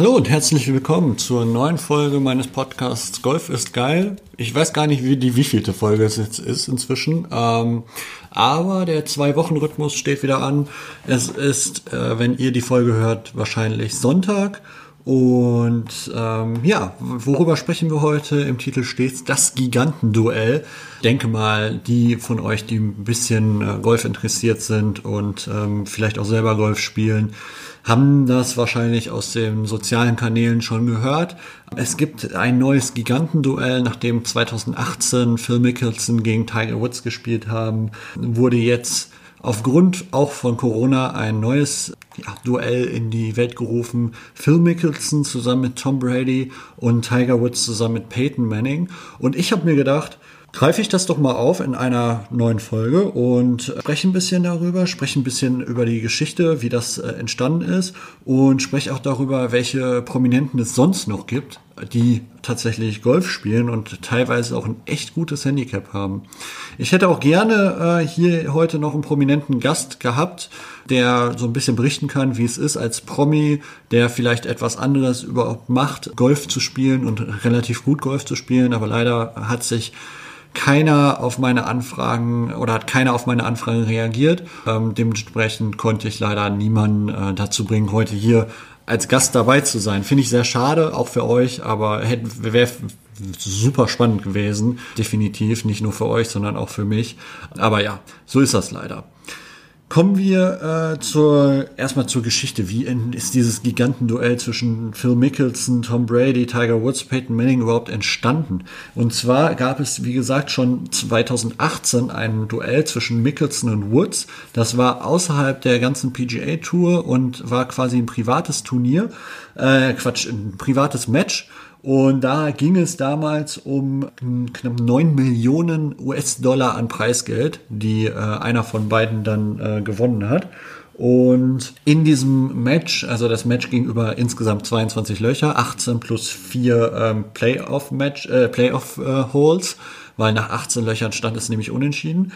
Hallo und herzlich willkommen zur neuen Folge meines Podcasts Golf ist geil. Ich weiß gar nicht, wie die wievielte Folge es jetzt ist inzwischen, ähm, aber der Zwei-Wochen-Rhythmus steht wieder an. Es ist, äh, wenn ihr die Folge hört, wahrscheinlich Sonntag. Und ähm, ja, worüber sprechen wir heute? Im Titel steht das Gigantenduell. Denke mal, die von euch, die ein bisschen äh, Golf interessiert sind und ähm, vielleicht auch selber Golf spielen, haben das wahrscheinlich aus den sozialen Kanälen schon gehört. Es gibt ein neues Gigantenduell, nachdem 2018 Phil Mickelson gegen Tiger Woods gespielt haben, wurde jetzt aufgrund auch von Corona ein neues ja, Duell in die Welt gerufen. Phil Mickelson zusammen mit Tom Brady und Tiger Woods zusammen mit Peyton Manning. Und ich habe mir gedacht, greife ich das doch mal auf in einer neuen Folge und spreche ein bisschen darüber, spreche ein bisschen über die Geschichte, wie das äh, entstanden ist und spreche auch darüber, welche Prominenten es sonst noch gibt, die tatsächlich Golf spielen und teilweise auch ein echt gutes Handicap haben. Ich hätte auch gerne äh, hier heute noch einen prominenten Gast gehabt, der so ein bisschen berichten kann, wie es ist als Promi, der vielleicht etwas anderes überhaupt macht, Golf zu spielen und relativ gut Golf zu spielen, aber leider hat sich keiner auf meine Anfragen oder hat keiner auf meine Anfragen reagiert. Ähm, dementsprechend konnte ich leider niemanden äh, dazu bringen, heute hier als Gast dabei zu sein. Finde ich sehr schade, auch für euch, aber wäre super spannend gewesen. Definitiv, nicht nur für euch, sondern auch für mich. Aber ja, so ist das leider. Kommen wir äh, zur erstmal zur Geschichte. Wie ist dieses Gigantenduell zwischen Phil Mickelson, Tom Brady, Tiger Woods, Peyton Manning überhaupt entstanden? Und zwar gab es, wie gesagt, schon 2018 ein Duell zwischen Mickelson und Woods. Das war außerhalb der ganzen PGA Tour und war quasi ein privates Turnier, äh, Quatsch, ein privates Match. Und da ging es damals um knapp 9 Millionen US-Dollar an Preisgeld, die äh, einer von beiden dann äh, gewonnen hat. Und in diesem Match, also das Match ging über insgesamt 22 Löcher, 18 plus 4 ähm, Playoff-Match, äh, Playoff-Holes, weil nach 18 Löchern stand es nämlich unentschieden.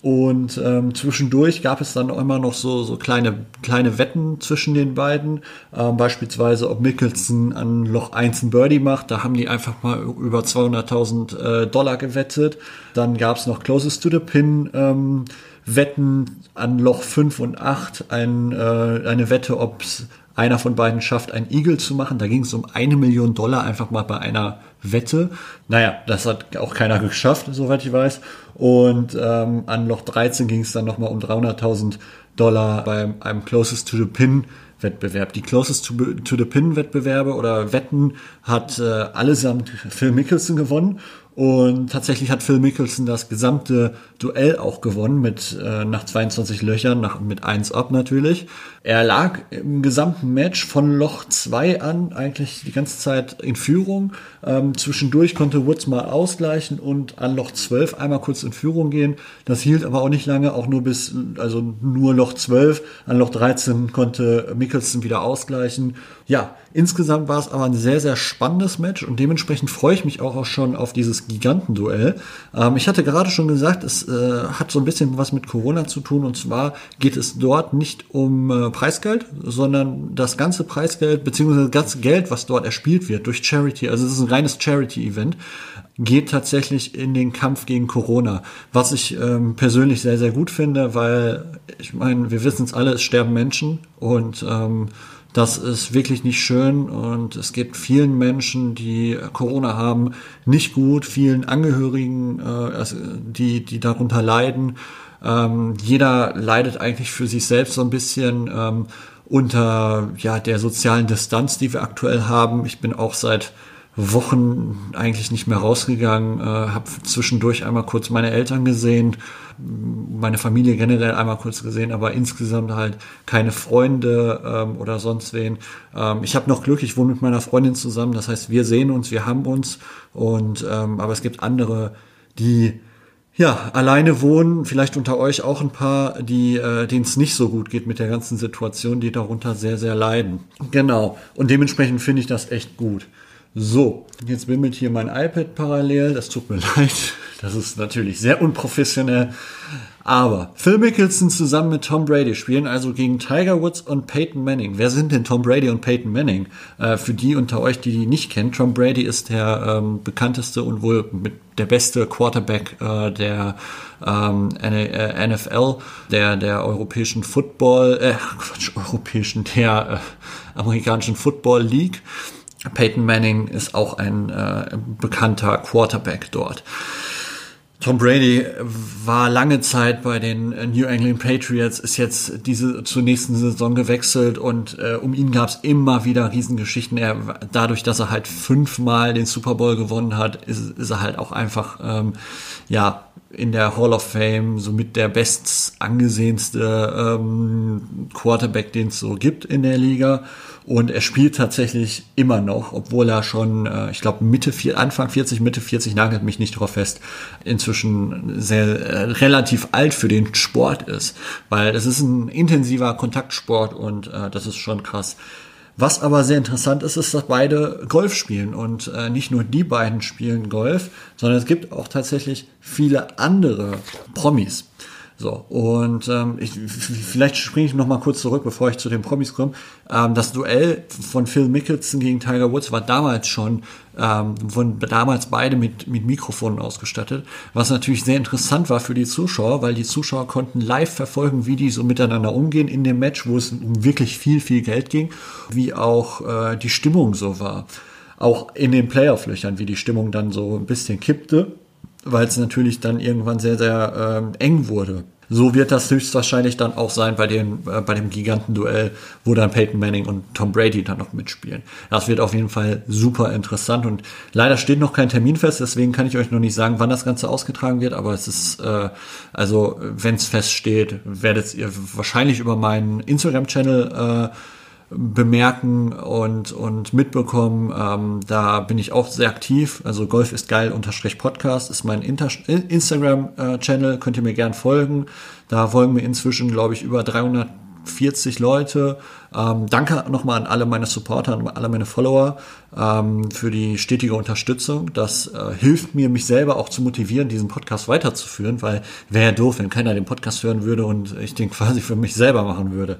Und ähm, zwischendurch gab es dann immer noch so, so kleine, kleine Wetten zwischen den beiden. Ähm, beispielsweise, ob Mickelson an Loch 1 ein Birdie macht. Da haben die einfach mal über 200.000 äh, Dollar gewettet. Dann gab es noch Closest to the Pin. Ähm, Wetten an Loch 5 und 8. Ein, äh, eine Wette, ob einer von beiden schafft, ein Eagle zu machen. Da ging es um eine Million Dollar einfach mal bei einer Wette. Naja, das hat auch keiner geschafft, soweit ich weiß. Und ähm, an Loch 13 ging es dann nochmal um 300.000 Dollar bei einem Closest to the Pin Wettbewerb. Die Closest to, to the Pin Wettbewerbe oder Wetten hat äh, allesamt Phil Mickelson gewonnen und tatsächlich hat Phil Mickelson das gesamte Duell auch gewonnen mit äh, nach 22 Löchern, nach, mit 1 ab natürlich. Er lag im gesamten Match von Loch 2 an eigentlich die ganze Zeit in Führung. Ähm, zwischendurch konnte Woods mal ausgleichen und an Loch 12 einmal kurz in Führung gehen. Das hielt aber auch nicht lange, auch nur bis, also nur Loch 12. An Loch 13 konnte Mickelson wieder ausgleichen. Ja, insgesamt war es aber ein sehr, sehr spannendes Match und dementsprechend freue ich mich auch, auch schon auf dieses Gigantenduell. Ähm, ich hatte gerade schon gesagt, es äh, hat so ein bisschen was mit Corona zu tun und zwar geht es dort nicht um äh, Preisgeld, sondern das ganze Preisgeld beziehungsweise das ganze Geld, was dort erspielt wird durch Charity, also es ist ein reines Charity-Event, geht tatsächlich in den Kampf gegen Corona, was ich ähm, persönlich sehr, sehr gut finde, weil ich meine, wir wissen es alle, es sterben Menschen und ähm, das ist wirklich nicht schön und es geht vielen Menschen, die Corona haben, nicht gut, vielen Angehörigen, äh, also die, die darunter leiden. Ähm, jeder leidet eigentlich für sich selbst so ein bisschen ähm, unter ja, der sozialen Distanz, die wir aktuell haben. Ich bin auch seit Wochen eigentlich nicht mehr rausgegangen, äh, habe zwischendurch einmal kurz meine Eltern gesehen, meine Familie generell einmal kurz gesehen, aber insgesamt halt keine Freunde ähm, oder sonst wen. Ähm, ich habe noch Glück, ich wohne mit meiner Freundin zusammen, das heißt, wir sehen uns, wir haben uns und ähm, aber es gibt andere, die ja, alleine wohnen, vielleicht unter euch auch ein paar, die, äh, denen es nicht so gut geht mit der ganzen Situation, die darunter sehr, sehr leiden. Genau. Und dementsprechend finde ich das echt gut. So, jetzt bimmelt hier mein iPad parallel. Das tut mir leid. Das ist natürlich sehr unprofessionell. Aber Phil Mickelson zusammen mit Tom Brady spielen also gegen Tiger Woods und Peyton Manning. Wer sind denn Tom Brady und Peyton Manning? Äh, für die unter euch, die die nicht kennen, Tom Brady ist der ähm, bekannteste und wohl mit der beste Quarterback äh, der ähm, NFL, der der europäischen Football, äh, Quatsch, europäischen, der äh, amerikanischen Football League. Peyton Manning ist auch ein äh, bekannter Quarterback dort. Tom Brady war lange Zeit bei den New England Patriots, ist jetzt diese zur nächsten Saison gewechselt und äh, um ihn gab es immer wieder Riesengeschichten. Er, dadurch, dass er halt fünfmal den Super Bowl gewonnen hat, ist, ist er halt auch einfach ähm, ja in der Hall of Fame somit der best angesehenste ähm, Quarterback, den es so gibt in der Liga. Und er spielt tatsächlich immer noch, obwohl er schon, äh, ich glaube, Mitte, Anfang 40, Mitte 40, nagelt mich nicht drauf fest, inzwischen sehr äh, relativ alt für den Sport ist. Weil es ist ein intensiver Kontaktsport und äh, das ist schon krass. Was aber sehr interessant ist, ist, dass beide Golf spielen und äh, nicht nur die beiden spielen Golf, sondern es gibt auch tatsächlich viele andere Promis. So, und ähm, ich, vielleicht springe ich noch mal kurz zurück, bevor ich zu den Promis komme. Ähm, das Duell von Phil Mickelson gegen Tiger Woods war damals schon, ähm, wurden damals beide mit, mit Mikrofonen ausgestattet, was natürlich sehr interessant war für die Zuschauer, weil die Zuschauer konnten live verfolgen, wie die so miteinander umgehen in dem Match, wo es um wirklich viel, viel Geld ging, wie auch äh, die Stimmung so war. Auch in den Playoff-Löchern, wie die Stimmung dann so ein bisschen kippte weil es natürlich dann irgendwann sehr, sehr ähm, eng wurde. So wird das höchstwahrscheinlich dann auch sein bei, den, äh, bei dem Gigantenduell, wo dann Peyton Manning und Tom Brady dann noch mitspielen. Das wird auf jeden Fall super interessant und leider steht noch kein Termin fest, deswegen kann ich euch noch nicht sagen, wann das Ganze ausgetragen wird, aber es ist, äh, also wenn es feststeht, werdet ihr wahrscheinlich über meinen Instagram-Channel äh, bemerken und, und mitbekommen. Ähm, da bin ich auch sehr aktiv. Also Golf ist geil unterstrich Podcast ist mein Instagram-Channel. Äh, Könnt ihr mir gern folgen. Da folgen mir inzwischen, glaube ich, über 340 Leute. Ähm, danke nochmal an alle meine Supporter, an alle meine Follower ähm, für die stetige Unterstützung. Das äh, hilft mir, mich selber auch zu motivieren, diesen Podcast weiterzuführen, weil wäre ja doof, wenn keiner den Podcast hören würde und ich den quasi für mich selber machen würde.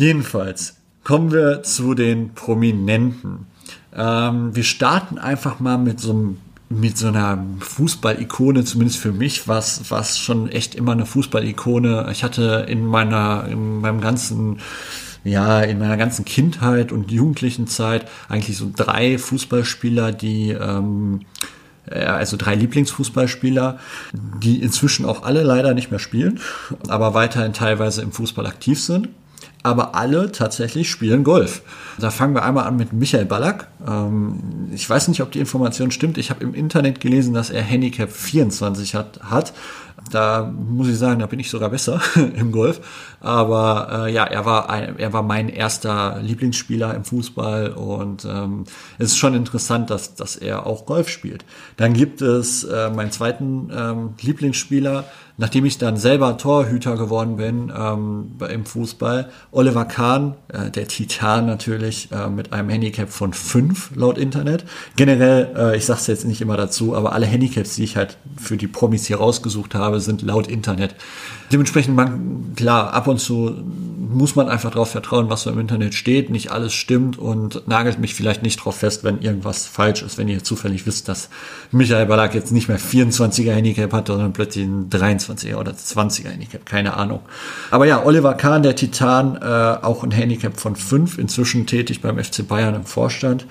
Jedenfalls kommen wir zu den Prominenten. Ähm, wir starten einfach mal mit so mit so einer Fußball-Ikone, zumindest für mich, was was schon echt immer eine Fußball-Ikone. Ich hatte in meiner, in meinem ganzen, ja, in meiner ganzen Kindheit und jugendlichen Zeit eigentlich so drei Fußballspieler, die, ähm, äh, also drei Lieblingsfußballspieler, die inzwischen auch alle leider nicht mehr spielen, aber weiterhin teilweise im Fußball aktiv sind aber alle tatsächlich spielen Golf. Da fangen wir einmal an mit Michael Ballack. Ähm, ich weiß nicht, ob die Information stimmt. Ich habe im Internet gelesen, dass er Handicap 24 hat. hat. Da muss ich sagen, da bin ich sogar besser im Golf. Aber äh, ja, er war ein, er war mein erster Lieblingsspieler im Fußball und ähm, es ist schon interessant, dass dass er auch Golf spielt. Dann gibt es äh, meinen zweiten ähm, Lieblingsspieler, nachdem ich dann selber Torhüter geworden bin ähm, im Fußball, Oliver Kahn, äh, der Titan natürlich, äh, mit einem Handicap von fünf laut Internet. Generell, äh, ich sag's jetzt nicht immer dazu, aber alle Handicaps, die ich halt für die Promis hier rausgesucht habe, sind laut Internet. Dementsprechend, man, klar, ab und zu muss man einfach darauf vertrauen, was so im Internet steht. Nicht alles stimmt und nagelt mich vielleicht nicht drauf fest, wenn irgendwas falsch ist. Wenn ihr zufällig wisst, dass Michael Ballack jetzt nicht mehr 24er Handicap hat, sondern plötzlich ein 23er oder 20er Handicap. Keine Ahnung. Aber ja, Oliver Kahn, der Titan, äh, auch ein Handicap von 5, inzwischen tätig beim FC Bayern im Vorstand.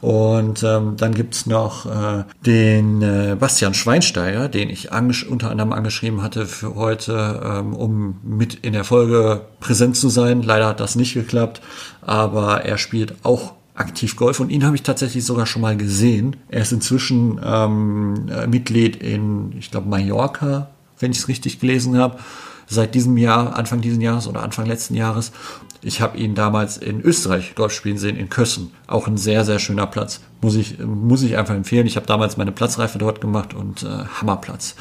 Und ähm, dann gibt's noch äh, den äh, Bastian Schweinsteiger, den ich unter anderem angeschrieben hatte für heute, ähm, um mit in der Folge präsent zu sein. Leider hat das nicht geklappt, aber er spielt auch aktiv Golf und ihn habe ich tatsächlich sogar schon mal gesehen. Er ist inzwischen ähm, Mitglied in, ich glaube, Mallorca, wenn ich es richtig gelesen habe, seit diesem Jahr, Anfang dieses Jahres oder Anfang letzten Jahres. Ich habe ihn damals in Österreich Golf spielen sehen, in Kössen. Auch ein sehr, sehr schöner Platz. Muss ich, muss ich einfach empfehlen. Ich habe damals meine Platzreife dort gemacht und äh, Hammerplatz.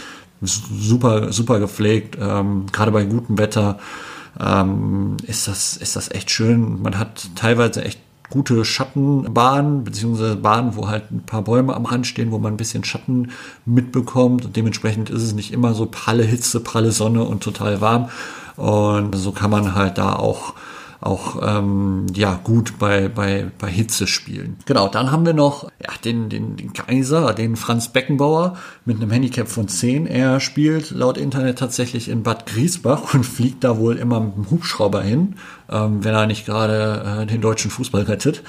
Super, super gepflegt, ähm, gerade bei gutem Wetter ähm, ist, das, ist das echt schön. Man hat teilweise echt gute Schattenbahnen, beziehungsweise Bahnen, wo halt ein paar Bäume am Rand stehen, wo man ein bisschen Schatten mitbekommt. Und dementsprechend ist es nicht immer so pralle Hitze, pralle Sonne und total warm. Und so kann man halt da auch auch ähm, ja gut bei, bei, bei Hitze spielen. Genau, dann haben wir noch ja, den, den, den Kaiser, den Franz Beckenbauer mit einem Handicap von 10. Er spielt laut Internet tatsächlich in Bad Griesbach und fliegt da wohl immer mit dem Hubschrauber hin, ähm, wenn er nicht gerade äh, den deutschen Fußball rettet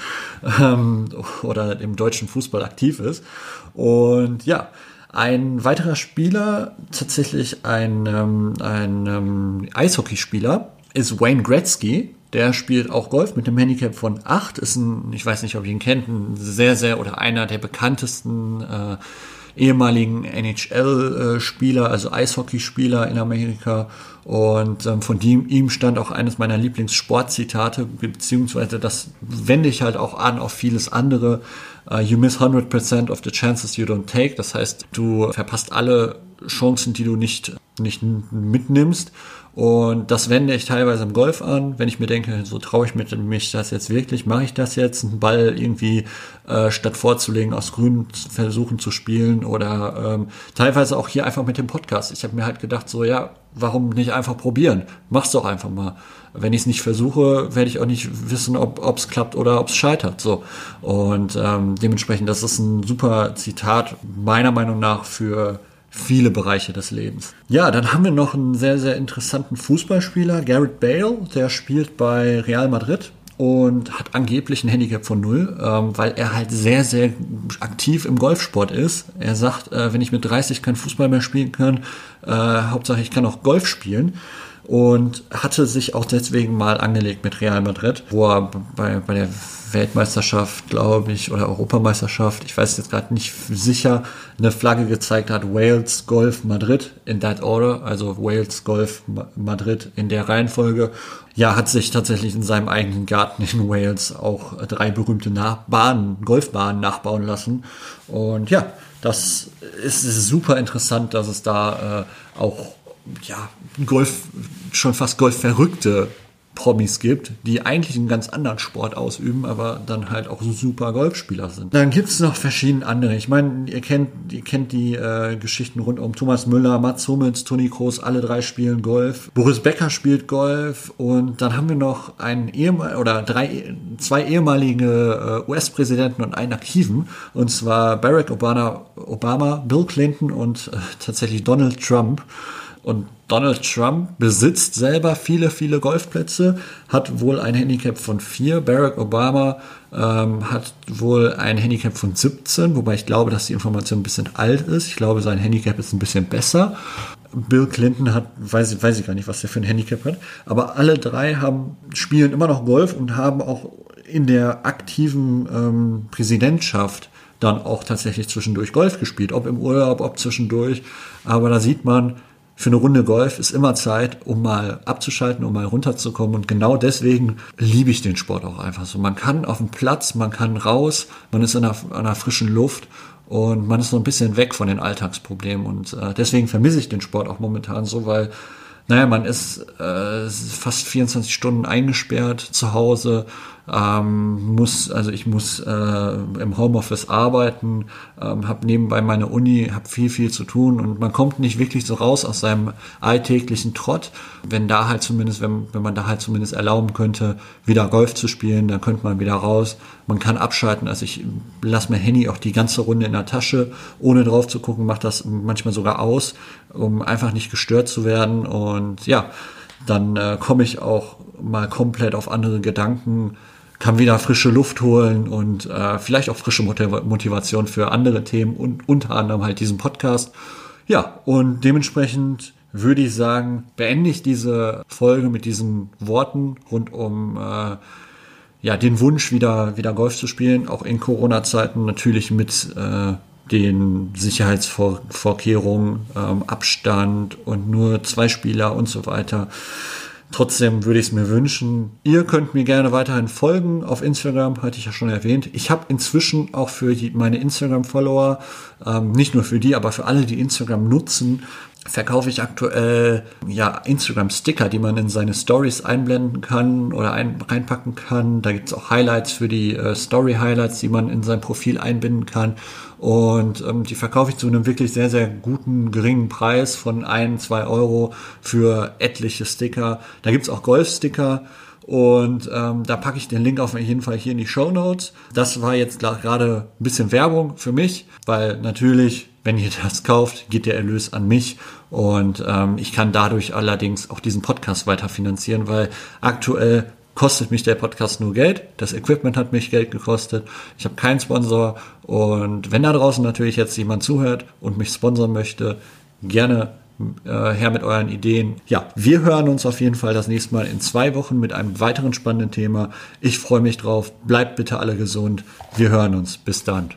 ähm, oder im deutschen Fußball aktiv ist. Und ja, ein weiterer Spieler, tatsächlich ein, ähm, ein ähm, Eishockeyspieler, ist Wayne Gretzky. Der spielt auch Golf mit einem Handicap von 8. Ist ein, ich weiß nicht, ob ihr ihn kennt, ein sehr, sehr oder einer der bekanntesten äh, ehemaligen NHL-Spieler, also Eishockeyspieler in Amerika. Und ähm, von dem, ihm stand auch eines meiner Lieblingssportzitate, beziehungsweise das wende ich halt auch an auf vieles andere. Uh, you miss 100% of the chances you don't take. Das heißt, du verpasst alle Chancen, die du nicht, nicht mitnimmst. Und das wende ich teilweise im Golf an, wenn ich mir denke, so traue ich mich das jetzt wirklich, mache ich das jetzt, einen Ball irgendwie äh, statt vorzulegen aus Grün versuchen zu spielen oder ähm, teilweise auch hier einfach mit dem Podcast. Ich habe mir halt gedacht, so ja, warum nicht einfach probieren? Mach's doch einfach mal. Wenn ich es nicht versuche, werde ich auch nicht wissen, ob es klappt oder ob es scheitert. So und ähm, dementsprechend, das ist ein super Zitat meiner Meinung nach für viele Bereiche des Lebens. Ja, dann haben wir noch einen sehr, sehr interessanten Fußballspieler, Garrett Bale, der spielt bei Real Madrid und hat angeblich ein Handicap von null, ähm, weil er halt sehr, sehr aktiv im Golfsport ist. Er sagt, äh, wenn ich mit 30 kein Fußball mehr spielen kann, äh, Hauptsache ich kann auch Golf spielen und hatte sich auch deswegen mal angelegt mit Real Madrid, wo er bei, bei der Weltmeisterschaft, glaube ich, oder Europameisterschaft, ich weiß jetzt gerade nicht sicher, eine Flagge gezeigt hat, Wales, Golf, Madrid in that order, also Wales, Golf, Madrid in der Reihenfolge. Ja, hat sich tatsächlich in seinem eigenen Garten in Wales auch drei berühmte Nach Bahnen, Golfbahnen nachbauen lassen. Und ja, das ist super interessant, dass es da äh, auch ja, Golf, schon fast Golf-Verrückte Promis gibt, die eigentlich einen ganz anderen Sport ausüben, aber dann halt auch super Golfspieler sind. Dann gibt es noch verschiedene andere. Ich meine, ihr kennt, ihr kennt die äh, Geschichten rund um Thomas Müller, Mats Hummels, Toni Kroos, alle drei spielen Golf. Boris Becker spielt Golf und dann haben wir noch einen ehemal oder drei, zwei ehemalige äh, US-Präsidenten und einen aktiven, und zwar Barack Obama, Obama Bill Clinton und äh, tatsächlich Donald Trump. Und Donald Trump besitzt selber viele, viele Golfplätze, hat wohl ein Handicap von 4. Barack Obama ähm, hat wohl ein Handicap von 17, wobei ich glaube, dass die Information ein bisschen alt ist. Ich glaube, sein Handicap ist ein bisschen besser. Bill Clinton hat, weiß, ich, weiß ich gar nicht, was der für ein Handicap hat, aber alle drei haben, spielen immer noch Golf und haben auch in der aktiven ähm, Präsidentschaft dann auch tatsächlich zwischendurch Golf gespielt, ob im Urlaub, ob zwischendurch. Aber da sieht man, für eine Runde Golf ist immer Zeit, um mal abzuschalten, um mal runterzukommen. Und genau deswegen liebe ich den Sport auch einfach so. Man kann auf dem Platz, man kann raus, man ist in einer, einer frischen Luft und man ist so ein bisschen weg von den Alltagsproblemen. Und äh, deswegen vermisse ich den Sport auch momentan so, weil naja, man ist äh, fast 24 Stunden eingesperrt zu Hause, ähm, muss, also ich muss äh, im Homeoffice arbeiten, ähm, habe nebenbei meine Uni, habe viel, viel zu tun und man kommt nicht wirklich so raus aus seinem alltäglichen Trott. Wenn da halt zumindest, wenn, wenn man da halt zumindest erlauben könnte, wieder Golf zu spielen, dann könnte man wieder raus. Man kann abschalten, also ich lasse mein Handy auch die ganze Runde in der Tasche, ohne drauf zu gucken, mache das manchmal sogar aus, um einfach nicht gestört zu werden und ja, dann äh, komme ich auch mal komplett auf andere Gedanken, kann wieder frische Luft holen und äh, vielleicht auch frische Motivation für andere Themen und unter anderem halt diesen Podcast. Ja, und dementsprechend würde ich sagen, beende ich diese Folge mit diesen Worten rund um äh, ja, den Wunsch, wieder, wieder Golf zu spielen, auch in Corona-Zeiten natürlich mit äh, den Sicherheitsvorkehrungen, ähm, Abstand und nur zwei Spieler und so weiter. Trotzdem würde ich es mir wünschen. Ihr könnt mir gerne weiterhin folgen auf Instagram, hatte ich ja schon erwähnt. Ich habe inzwischen auch für die, meine Instagram-Follower, ähm, nicht nur für die, aber für alle, die Instagram nutzen, verkaufe ich aktuell ja Instagram-Sticker, die man in seine Stories einblenden kann oder ein, reinpacken kann. Da gibt es auch Highlights für die äh, Story-Highlights, die man in sein Profil einbinden kann. Und ähm, die verkaufe ich zu einem wirklich sehr, sehr guten, geringen Preis von ein, zwei Euro für etliche Sticker. Da gibt's auch Golf-Sticker. Und ähm, da packe ich den Link auf jeden Fall hier in die Show Notes. Das war jetzt gerade ein bisschen Werbung für mich, weil natürlich, wenn ihr das kauft, geht der Erlös an mich. Und ähm, ich kann dadurch allerdings auch diesen Podcast weiter finanzieren, weil aktuell kostet mich der Podcast nur Geld. Das Equipment hat mich Geld gekostet. Ich habe keinen Sponsor. Und wenn da draußen natürlich jetzt jemand zuhört und mich sponsern möchte, gerne äh, her mit euren Ideen. Ja, wir hören uns auf jeden Fall das nächste Mal in zwei Wochen mit einem weiteren spannenden Thema. Ich freue mich drauf. Bleibt bitte alle gesund. Wir hören uns. Bis dann.